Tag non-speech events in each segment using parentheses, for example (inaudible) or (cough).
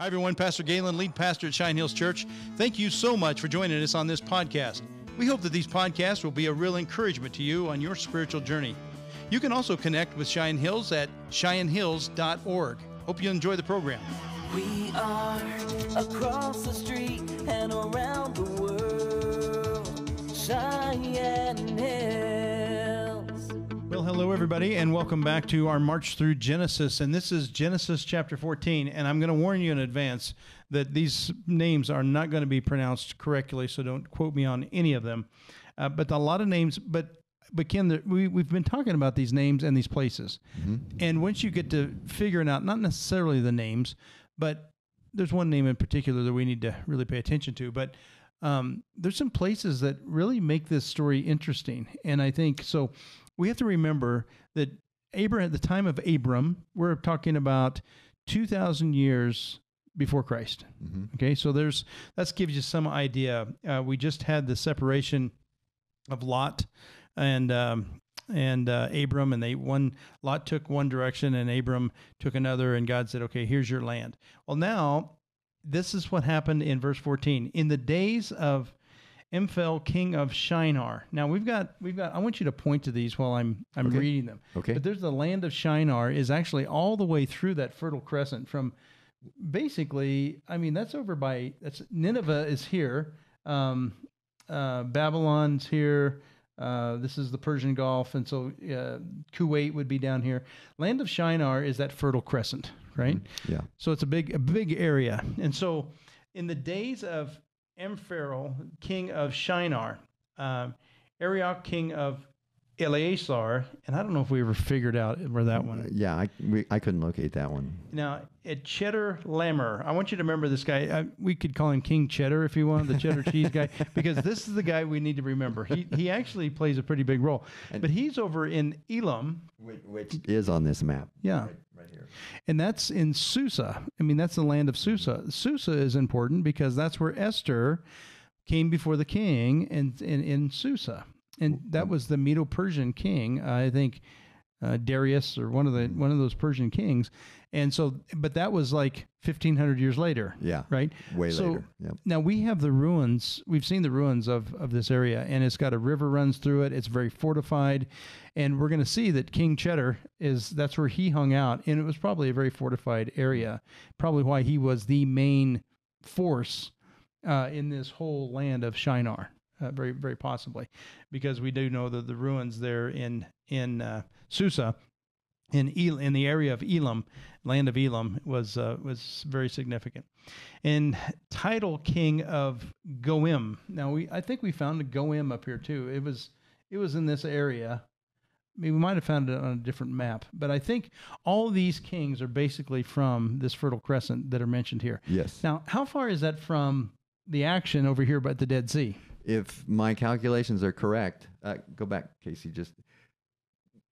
Hi, everyone. Pastor Galen, lead pastor at Cheyenne Hills Church. Thank you so much for joining us on this podcast. We hope that these podcasts will be a real encouragement to you on your spiritual journey. You can also connect with Cheyenne Hills at shinehills.org. Hope you enjoy the program. We are across the street and around the world. Cheyenne Hills. Hello, everybody, and welcome back to our march through Genesis. And this is Genesis chapter 14. And I'm going to warn you in advance that these names are not going to be pronounced correctly, so don't quote me on any of them. Uh, but a lot of names, but but Ken, the, we, we've been talking about these names and these places. And once you get to figuring out, not necessarily the names, but there's one name in particular that we need to really pay attention to. But um, there's some places that really make this story interesting. And I think so. We have to remember that Abraham, at the time of Abram, we're talking about 2,000 years before Christ. Okay, so there's that gives you some idea. Uh, we just had the separation of Lot and um, and uh, Abram, and they one Lot took one direction, and Abram took another, and God said, "Okay, here's your land." Well, now this is what happened in verse 14. In the days of Amraphel, king of Shinar. Now we've got we've got. I want you to point to these while I'm I'm Okay. reading them. Okay. But there's the land of Shinar is actually all the way through that Fertile Crescent from basically. I mean that's over by that's Nineveh is here. Um, uh, Babylon's here. Uh, this is the Persian Gulf, and so uh, Kuwait would be down here. Land of Shinar is that Fertile Crescent, right? Yeah. So it's a big, a big area. And so, in the days of Amraphel, king of Shinar, um, Arioch, king of Ellasar, and I don't know if we ever figured out where that one. Yeah, I, we, I couldn't locate that one. Now, at Chedorlaomer, I want you to remember this guy. Uh, we could call him King Cheddar if you want, the cheddar (laughs) cheese guy, because this is the guy we need to remember. He he actually plays a pretty big role, but he's over in Elam. Which, which is on this map. Yeah. Here. And that's in Susa. I mean, that's the land of Susa. Susa is important because that's where Esther came before the king in, in, in Susa. And that was the Medo Persian king, uh, I think uh, Darius or one of the one of those Persian kings. And so, but that was like 1500 years later. Yeah. Right. Way So, later. Yep. Now we have the ruins. We've seen the ruins of, of this area, and it's got a river runs through it. It's very fortified, and we're going to see that King Cheddar is that's where he hung out, and it was probably a very fortified area. Probably why he was the main force uh, in this whole land of Shinar. Uh, very very possibly, because we do know that the ruins there in in uh, Susa in El- in the area of Elam, land of Elam, was uh, was very significant. And Tidal king of Goim. Now we I think we found a Goim up here too. It was it was in this area. I mean, we might have found it on a different map, but I think all these kings are basically from this Fertile Crescent that are mentioned here. Yes. Now, how far is that from the action over here by the Dead Sea? If my calculations are correct, uh, go back, Casey. Just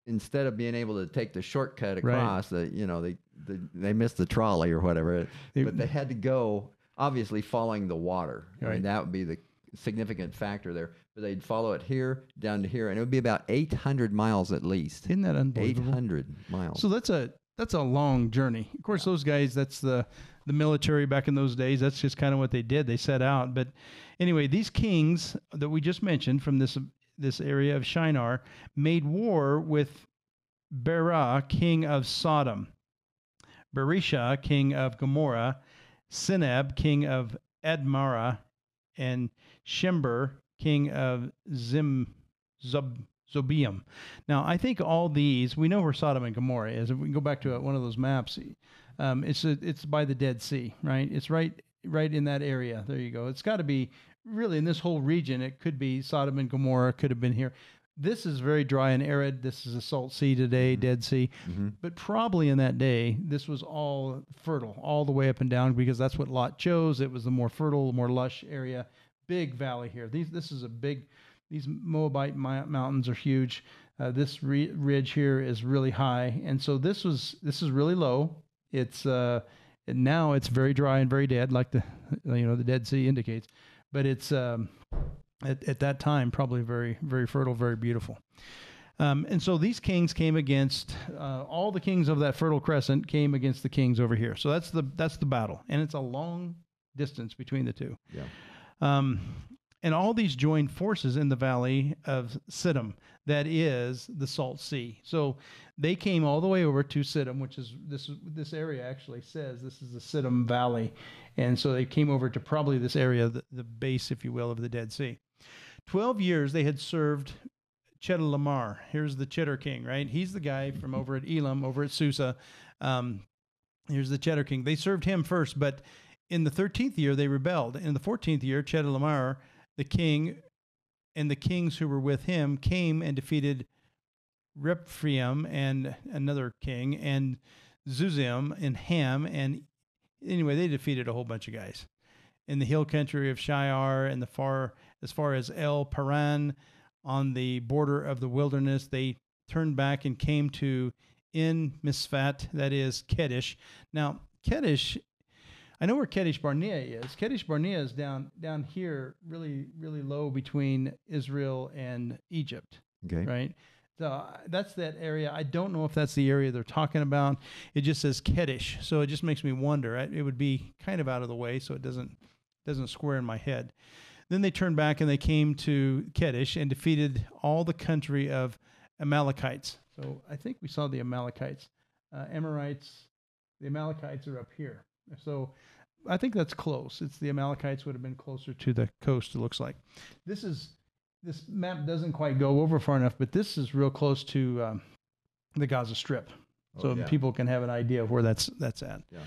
instead of being able to take the shortcut Right. across, the you know they, they they missed the trolley or whatever, They- but they had to go obviously following the water. I Right. mean, that would be the significant factor there. But they'd follow it here down to here, and it would be about 800 miles at least. Isn't that unbelievable? 800 miles. So that's a that's a long journey. Of course, those guys that's the the military back in those days. That's just kind of what they did. They set out. But anyway, these kings that we just mentioned from this this area of Shinar made war with Bera, king of Sodom, Birsha, king of Gomorrah, Shinab, king of Admara, and Shember, king of Zim Zob, Zobium. Now, I think all these we know where Sodom and Gomorrah is. If we go back to uh, one of those maps, um, it's a, it's by the Dead Sea, right? It's right right in that area. There you go. It's got to be really in this whole region. It could be Sodom and Gomorrah. Could have been here. This is very dry and arid. This is a salt sea today, Dead Sea. But probably in that day, this was all fertile, all the way up and down, because that's what Lot chose. It was the more fertile, more lush area. Big valley here. These this is a big. These Moabite mountains are huge. Uh, this re- ridge here is really high, and so this was this is really low. It's uh, and now it's very dry and very dead, like the you know the Dead Sea indicates. But it's um, at, at that time probably very very fertile, very beautiful. Um, and so these kings came against uh, all the kings of that Fertile Crescent came against the kings over here. So that's the that's the battle, and it's a long distance between the two. Yeah. Um, and all these joined forces in the valley of Siddim, that is the Salt Sea. So they came all the way over to Siddim, which is this this area actually says this is the Siddim Valley, and so they came over to probably this area, the, the base, if you will, of the Dead Sea. Twelve years they had served Chedorlaomer. Here's the Cheddar King, right? He's the guy from over at Elam, over at Susa. Um, here's the Cheddar King. They served him first, but in the 13th year they rebelled. In the 14th year, Chedorlaomer, the king, and the kings who were with him came and defeated Rephaim and another king, and Zuzim and Ham, and anyway, they defeated a whole bunch of guys in the hill country of Shiar and the far as far as El Paran on the border of the wilderness. They turned back and came to in Misfat, that is Kedesh. Now, Kedesh, I know where Kedesh Barnea is. Kedesh Barnea is down down here, really, really low between Israel and Egypt Okay. right? So uh, that's that area. I don't know if that's the area they're talking about. It just says Kedesh, so it just makes me wonder. It would be kind of out of the way, so it doesn't doesn't square in my head. Then they turned back and they came to Kedesh and defeated all the country of Amalekites. So I think we saw the Amalekites, uh, Amorites. The Amalekites are up here. So I think that's close. It's the Amalekites would have been closer to the coast. It looks like. This is this map doesn't quite go over far enough, but this is real close to um, the Gaza Strip, so Oh, yeah. people can have an idea of where that's that's at. Yeah.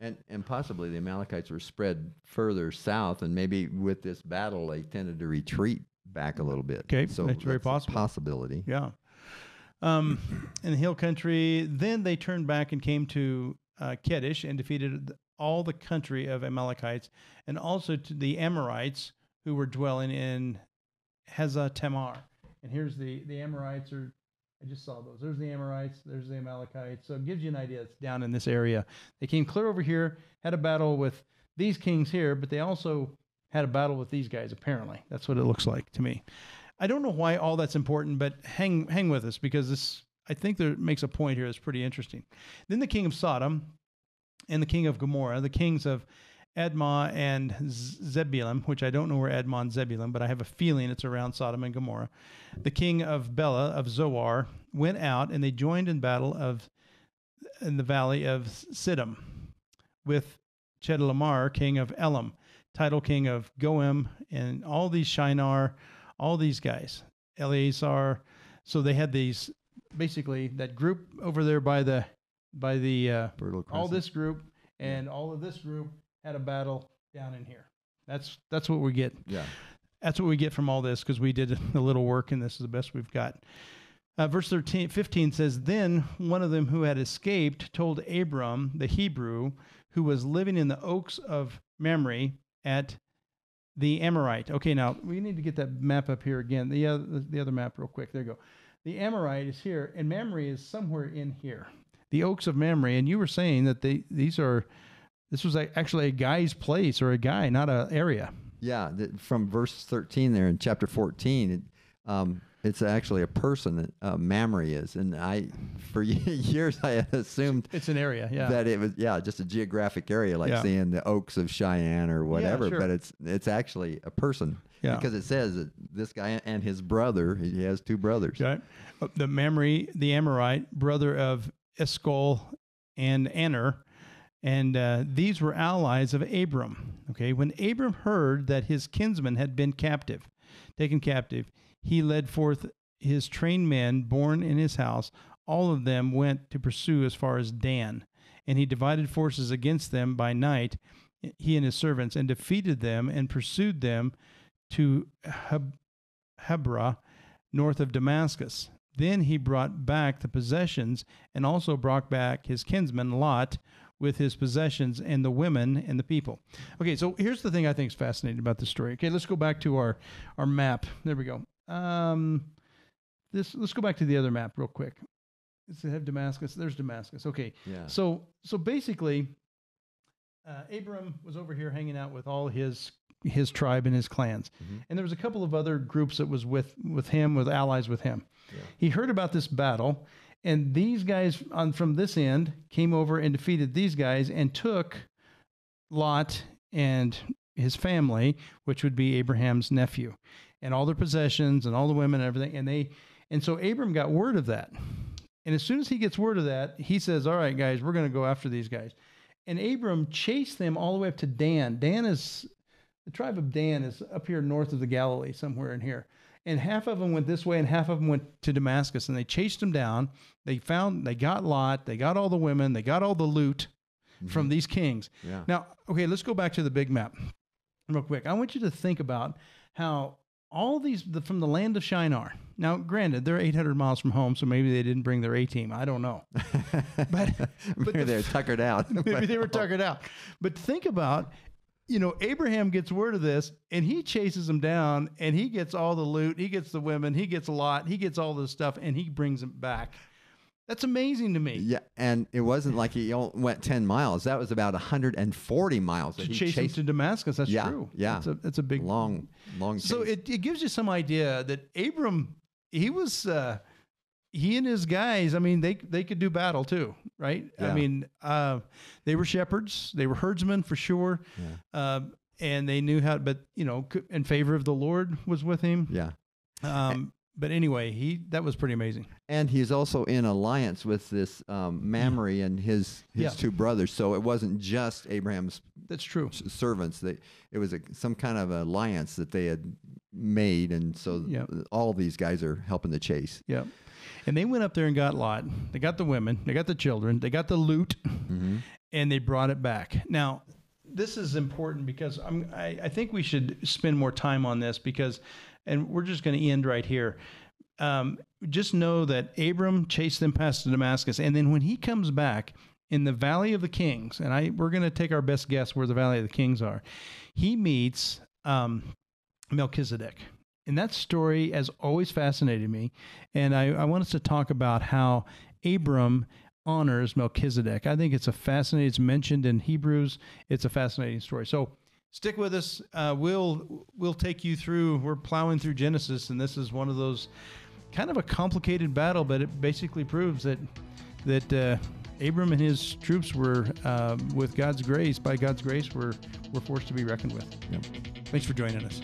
And and possibly the Amalekites were spread further south, and maybe with this battle they tended to retreat back a little bit. Okay, so that's very a possible. possibility. Yeah. Um, in the hill country, then they turned back and came to uh, Kedesh and defeated all the country of Amalekites, and also to the Amorites who were dwelling in Heza Tamar. And here's the the Amorites are. I just saw those. There's the Amorites. There's the Amalekites. So it gives you an idea. It's down in this area. They came clear over here, had a battle with these kings here, but they also had a battle with these guys. Apparently, that's what it looks like to me. I don't know why all that's important, but hang hang with us because this I think there makes a point here that's pretty interesting. Then the king of Sodom and the king of Gomorrah, the kings of Admah and Zebulun, which I don't know where Admah and Zebulun, but I have a feeling it's around Sodom and Gomorrah. The king of Bela of Zoar went out and they joined in battle of in the valley of Siddim with Chedorlaomer, king of Elam, Tidal king of Goim, and all these Shinar, all these guys, Ellasar. So they had these basically that group over there by the by the uh, all this group and all of this group had a battle down in here. That's that's what we get. Yeah. That's what we get from all this because we did (laughs) a little work and this is the best we've got. Uh, verse 13, 15 says, Then one of them who had escaped told Abram, the Hebrew, who was living in the oaks of Mamre at the Amorite. Okay, now we need to get that map up here again. The other, the other map, real quick. There you go. The Amorite is here, and Mamre is somewhere in here. The oaks of Mamre, and you were saying that they these are. This was actually a guy's place or a guy, not a area. Yeah, th- from verse 13 there in chapter 14, it, um, it's actually a person that uh, Mamre is. And I, for (laughs) years, I had assumed It's an area, yeah. that it was, yeah, just a geographic area, like Yeah. seeing the Oaks of Cheyenne or whatever. sure. But it's it's actually a person. Yeah. Because it says that this guy and his brother, he has two brothers. Right. Uh, The Mamre, the Amorite, brother of Eshcol and Aner, and uh, these were allies of Abram. Okay, when Abram heard that his kinsman had been captive, taken captive, he led forth his trained men born in his house. All of them went to pursue as far as Dan, and he divided forces against them by night, he and his servants, and defeated them and pursued them to Heb- Hebra, north of Damascus. Then he brought back the possessions and also brought back his kinsman Lot with his possessions and the women and the people. Okay, so here's the thing I think is fascinating about this story. Okay, let's go back to our our map. There we go. Um, this let's go back to the other map real quick. Does it have Damascus? There's Damascus. Okay, Yeah. so so basically, uh, Abram was over here hanging out with all his his tribe and his clans, and there was a couple of other groups that was with with him, with allies with him. He heard about this battle, and these guys on from this end came over and defeated these guys and took Lot and his family, which would be Abraham's nephew, and all their possessions and all the women and everything. And they, and so Abram got word of that. And as soon as he gets word of that, he says, "All right, guys, we're going to go after these guys." And Abram chased them all the way up to Dan. Dan is the tribe of Dan is up here north of the Galilee, somewhere in here. And half of them went this way, and half of them went to Damascus. And they chased them down. They found, they got Lot, they got all the women, they got all the loot mm-hmm. from these kings. Yeah. Now, okay, let's go back to the big map real quick. I want you to think about how all these the, from the land of Shinar. Now, granted, they're 800 miles from home, so maybe they didn't bring their A team. I don't know. (laughs) But Maybe the they're tuckered out. (laughs) maybe they were (laughs) tuckered out. But think about, you know, Abraham gets word of this and he chases him down and he gets all the loot, he gets the women, he gets a lot, he gets all this stuff, and he brings them back. That's amazing to me. Yeah, and it wasn't like he went 10 miles. That was about 140 miles. To he chase chased to Damascus. That's Yeah, true. yeah. That's a, that's a big long, long So chase. it, it gives you some idea that Abram, he was, uh, he and his guys, I mean, they, they could do battle too, right? I mean, uh, they were shepherds, they were herdsmen for sure. Um, and they knew how, but you know, in favor of the Lord was with him. yeah. Um, but anyway, he, that was pretty amazing. And he's also in alliance with this um, Mamre and his his Yeah. two brothers. So it wasn't just Abraham's That's true. servants. They, it was a, some kind of alliance that they had made. And so Yep. all these guys are helping the chase. Yeah. And they went up there and got Lot. They got the women, they got the children, they got the loot, and they brought it back. Now, this is important because I'm, I, I think we should spend more time on this because, and we're just going to end right here. Um, just know that Abram chased them past Damascus, and then when he comes back in the Valley of the Kings, and I we're going to take our best guess where the Valley of the Kings are, he meets um, Melchizedek. And that story has always fascinated me. And I, I want us to talk about how Abram honors Melchizedek. I think it's a fascinating, it's mentioned in Hebrews. It's a fascinating story. So stick with us. Uh, we'll, we'll take you through, we're plowing through Genesis, and this is one of those kind of a complicated battle, but it basically proves that, that, uh, Abram and his troops were, uh, with God's grace, by God's grace, were, were forced to be reckoned with. Thanks for joining us.